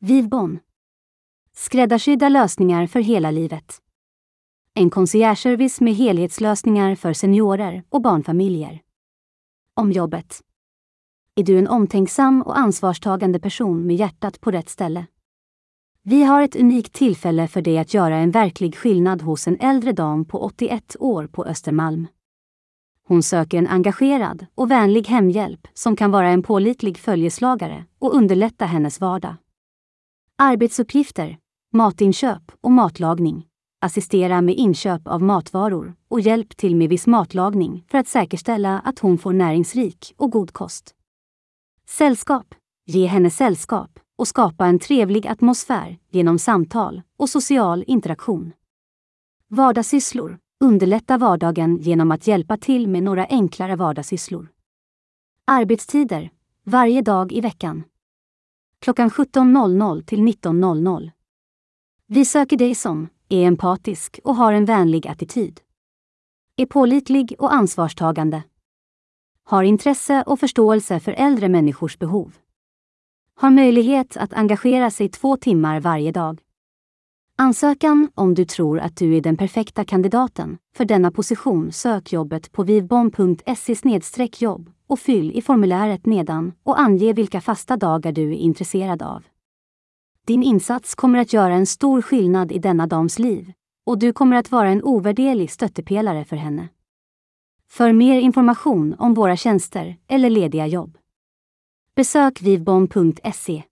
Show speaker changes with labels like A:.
A: Vivbon. Skräddarsydda lösningar för hela livet. En conciergeservice med helhetslösningar för seniorer och barnfamiljer. Om jobbet. Är du en omtänksam och ansvarstagande person med hjärtat på rätt ställe? Vi har ett unikt tillfälle för dig att göra en verklig skillnad hos en äldre dam på 81 år på Östermalm. Hon söker en engagerad och vänlig hemhjälp som kan vara en pålitlig följeslagare och underlätta hennes vardag. Arbetsuppgifter, matinköp och matlagning. Assistera med inköp av matvaror och hjälp till med viss matlagning för att säkerställa att hon får näringsrik och god kost. Sällskap. Ge henne sällskap och skapa en trevlig atmosfär genom samtal och social interaktion. Vardagssysslor. Underlätta vardagen genom att hjälpa till med några enklare vardagssysslor. Arbetstider. Varje dag i veckan. Klockan 17.00 till 19.00. Vi söker dig som är empatisk och har en vänlig attityd. Är pålitlig och ansvarstagande. Har intresse och förståelse för äldre människors behov. Har möjlighet att engagera sig två timmar varje dag. Ansökan om du tror att du är den perfekta kandidaten för denna position sök jobbet på vivbom.se jobb och fyll i formuläret nedan och ange vilka fasta dagar du är intresserad av. Din insats kommer att göra en stor skillnad i denna dams liv och du kommer att vara en ovärderlig stöttepelare för henne. För mer information om våra tjänster eller lediga jobb besök vivbom.se